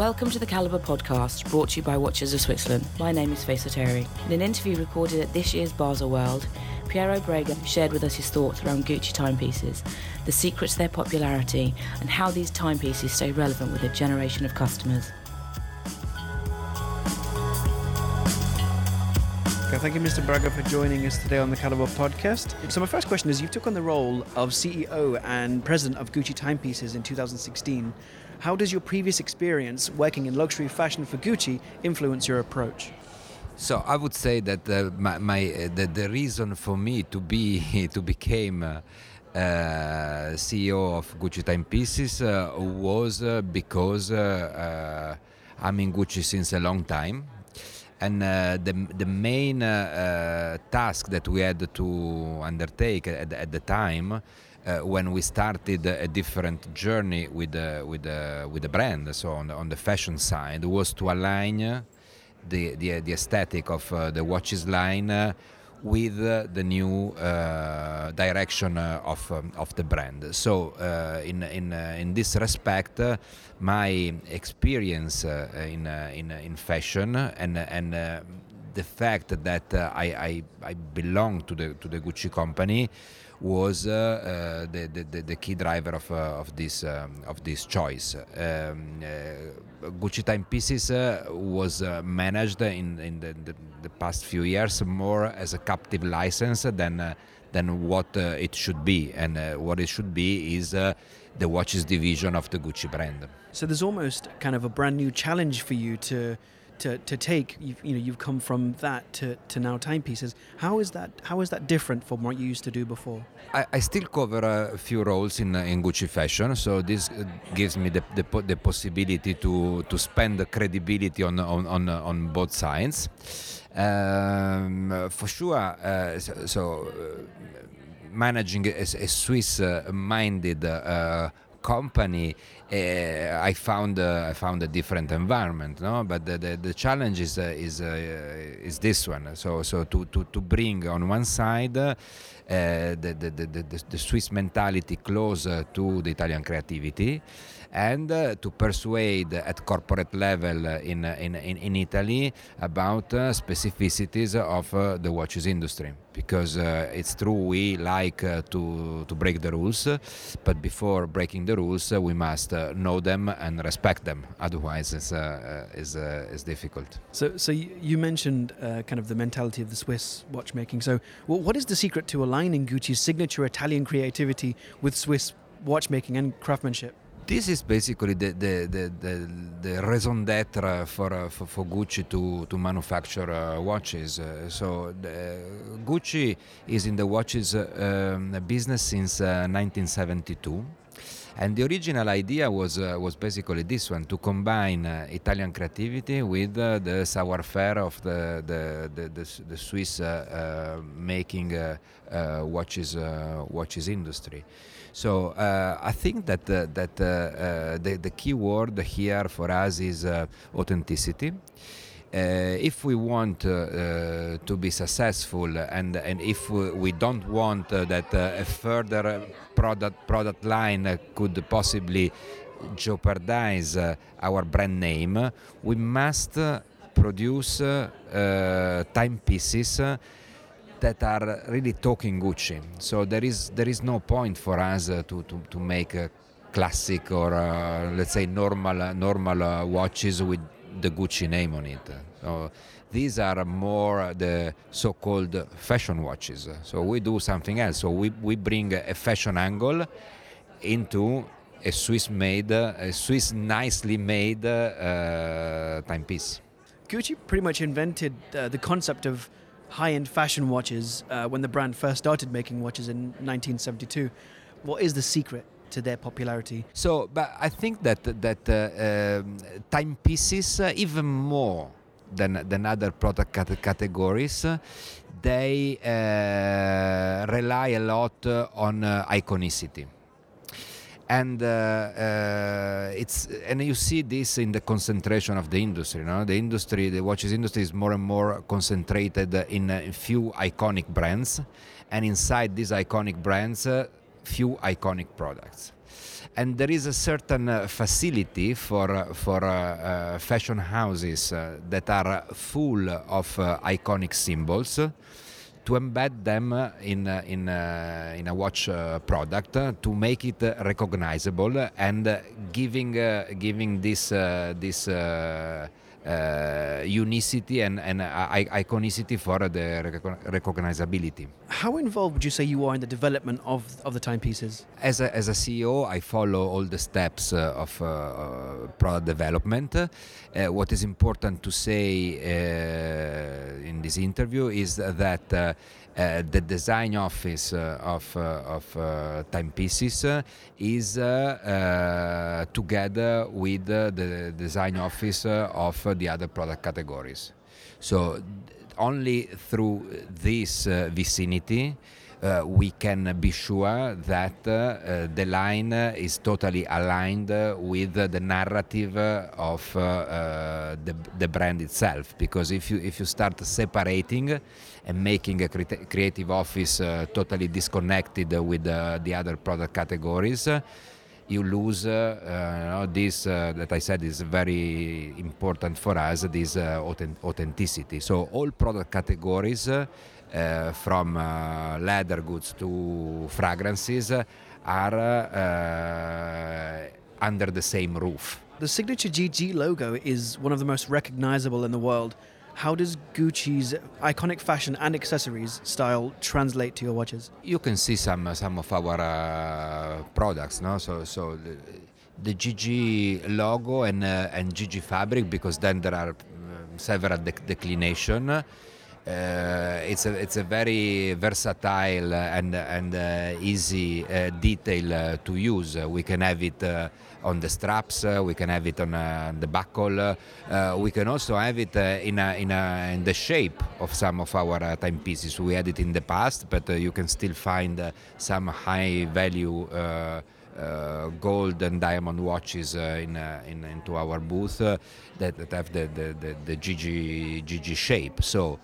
Welcome to the Calibre podcast, brought to you by Watches of Switzerland. My name is Faisal Terry. In an interview recorded at this year's Basel World, Piero Braga shared with us his thoughts around Gucci timepieces, the secrets to their popularity, and how these timepieces stay relevant with a generation of customers. Thank you, Mr. Braga, for joining us today on the Calibre podcast. So, my first question is: You took on the role of CEO and president of Gucci Timepieces in 2016. How does your previous experience working in luxury fashion for Gucci influence your approach? So I would say that uh, my, my uh, the, the, reason for me to be to become uh, uh CEO of Gucci Timepieces uh, was uh, because I'm in Gucci since a long time and uh, the, the main uh, uh, task that we had to undertake at, at the time uh, when we started a different journey with uh, with uh, with the brand, so on the, on the fashion side, was to align the the, the aesthetic of the watches line with the new uh, direction uh, of um, of the brand. So uh, in in in this respect, my experience in in in fashion and and the fact that I, I I belong to the to the Gucci company was uh, uh, the, the, the key driver of, uh, of this um, of this choice. Um, Gucci Timepieces was managed in, in the, the, the, past few years more as a captive license than than what it should be, and what it should be is the watches division of the Gucci brand. So there's almost kind of a brand new challenge for you to to, to take you've, you know you've come from that to, to now timepieces. How is that how is that different from what you used to do before? I, I still cover a few roles in in Gucci fashion so this uh, gives me the, the, the possibility to to spend the credibility on on on, on both sides. Um, for sure uh, so, so uh, managing a, a Swiss minded uh, company, uh, I found uh, I found a different environment. No, but the, the, the challenge is uh, is is this one. So so to, to, to bring on one side. the, the, the, the, Swiss mentality close to the Italian creativity, and uh, to persuade at corporate level in, in, in Italy about uh, specificities of uh, the watches industry. Because uh, it's true, we like uh, to, to break the rules, but before breaking the rules, uh, we must know them and respect them. Otherwise, it's, it's, it's difficult. So, so you mentioned kind of the mentality of the Swiss watchmaking. So, what is the secret to aligning Gucci's signature Italian creativity with Swiss watchmaking and craftsmanship? This is basically the, the, the, the, the raison d'etre for, uh, for, for, Gucci to, to manufacture uh, watches. Uh, so Gucci is in the watches uh, um, business since 1972. Uh, and the original idea was uh, was basically this one: to combine uh, Italian creativity with uh, the savoir-faire of the the the, the, the Swiss making watches watches industry. So uh, I think that uh, that uh, the the key word here for us is authenticity. Uh, if we want uh, to be successful and, and if we don't want that a further product, product line could possibly jeopardize our brand name, we must produce timepieces that are really talking Gucci. So there is there is no point for us uh, to, to, to make classic or uh, let's say normal uh, normal uh, watches with the Gucci name on it. So these are more the so-called fashion watches. So we do something else. So we, we bring a fashion angle into a Swiss made, a Swiss nicely made uh, timepiece. Gucci pretty much invented uh, the concept of high-end fashion watches uh, when the brand first started making watches in 1972. What is the secret to their popularity? So, but I think that that uh, um, timepieces, uh, even more than than other product cat- categories, they uh, rely a lot on uh, iconicity and uh, uh, it's and you see this in the concentration of the industry. No? The industry, the watches industry, is more and more concentrated in a few iconic brands, and inside these iconic brands, uh, few iconic products. and there is a certain uh, facility for uh, for uh, uh, fashion houses that are full of iconic symbols to embed them in in uh, in a watch uh, product to make it recognizable and giving giving this this uh, unicity and, and uh, iconicity for the recognizability. How involved would you say you are in the development of, of the timepieces? As a, as a CEO, I follow all the steps uh, of uh, uh product development. Uh, what is important to say in this interview is that uh, Uh, the design office uh, of, uh, of uh, timepieces is uh, together with the design office of the other product categories. So only through this vicinity uh, we can be sure that uh, the line is totally aligned with the narrative of uh, the, the brand itself. Because if you if you start separating and making a creative office totally disconnected with the other product categories, you lose uh, know, this uh, that I said is very important for us this uh, authenticity so all product categories uh, from uh, leather goods to fragrances are uh, under the same roof. The signature GG logo is one of the most recognizable in the world. How does Gucci's iconic fashion and accessories style translate to your watches? You can see some some of our uh, products, no? So so the, the GG logo and uh, and GG fabric because then there are um, several dec- declination uh, it's a it's a very versatile and and uh, easy uh, detail uh, to use. we can have it uh, on the straps. Uh, we can have it on the buckle. we can also have it in a, in a, in the shape of some of our timepieces. We had it in the past, but you can still find some high value. Uh, gold and diamond watches uh, in, uh, in, into our booth that, that, have the, the, the, the GG, GG shape. So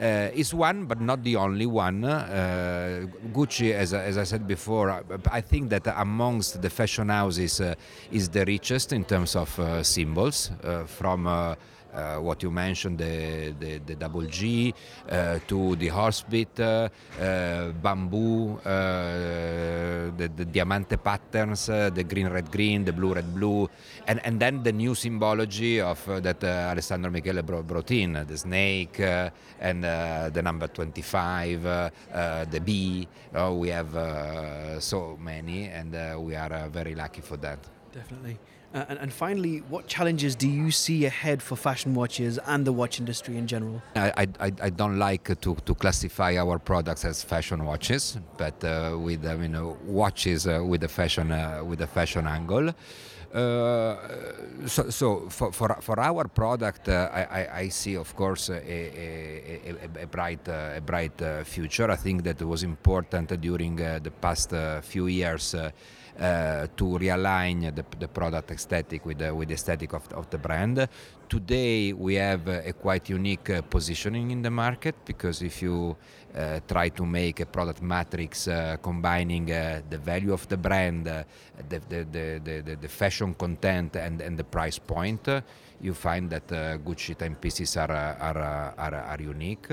uh, is one, but not the only one. Uh, Gucci, as, as I said before, I think that amongst the fashion houses uh, is the richest in terms of symbols from uh, what you mentioned, the, the, the double G, uh, to the horsebit, uh, eh, bamboo, the, the diamante patterns, the green, red, green, the blue, red, blue, and, and then the new symbology of that Alessandro Michele brought in, the snake and the number 25, the bee. Oh, we have so many, and we are very lucky for that. Definitely. Uh, and, and, finally, what challenges do you see ahead for fashion watches and the watch industry in general? I, I, I don't like to, to classify our products as fashion watches, but uh, with uh, you know watches uh, with a fashion uh, with a fashion angle. Uh, so, so for, for, for our product, I, I, see, of course, a, a, a, bright, a bright future. I think that was important during the past few years uh, to realign the, the, product aesthetic with the, with the aesthetic of, of the brand. Today we have a quite unique uh, positioning in the market because if you uh, try to make a product matrix uh, combining uh, the value of the brand, the, the, the, the, fashion content, and, and the price point, you find that Gucci timepieces are, are, are, are unique.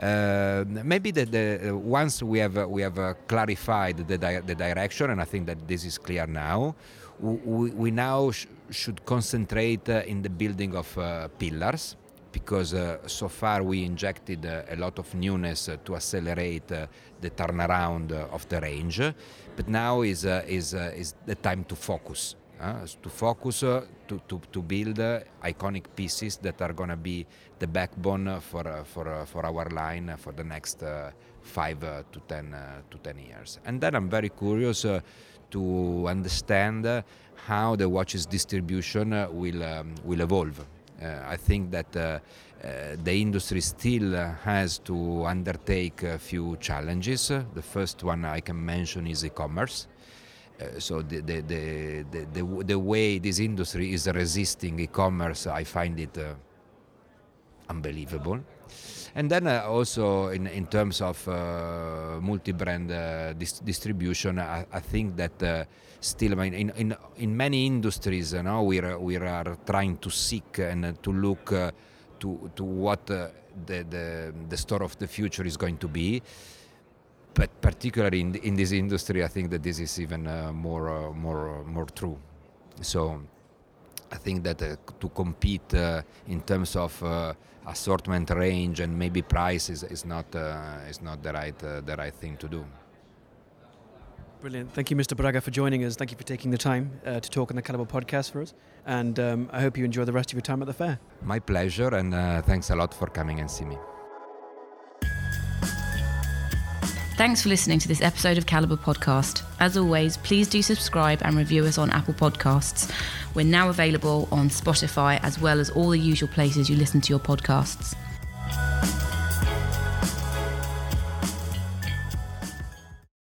Uh, maybe the, the, uh, once we have uh, we have uh, clarified the, di- the direction, and I think that this is clear now, we, we now sh- should concentrate uh, in the building of pillars because uh, so far we injected uh, a lot of newness uh, to accelerate the turnaround of the range, but now is is is the time to focus uh, to focus uh, to, to, to build uh, iconic pieces that are going to be the backbone for, uh, for, uh, for our line for the next uh, five to, ten, to 10 years. And then I'm very curious to understand how the watch's distribution will, um, will evolve. I think that the industry still has to undertake a few challenges. The first one I can mention is e-commerce. Uh, so the, the, the, the, the, way this industry is resisting e-commerce, I find it uh, unbelievable. And then uh, also in, in terms of uh, multi-brand uh, dis- distribution, I, I, think that uh, still in, in, in many industries, you know, we are, we are trying to seek and to look uh, to, to what uh, the, the, the store of the future is going to be. But particularly in, in this industry, I think that this is even more, more, more true. So I think that to compete in terms of assortment range and maybe price is, is not uh, is not the right uh, the right thing to do. Brilliant. Thank you, Mr. Braga, for joining us. Thank you for taking the time uh, to talk on the Calibre podcast for us. And um, I hope you enjoy the rest of your time at the fair. My pleasure, and uh, thanks a lot for coming and see me. Thanks for listening to this episode of Calibre Podcast. As always, please do subscribe and review us on Apple Podcasts. We're now available on Spotify as well as all the usual places you listen to your podcasts.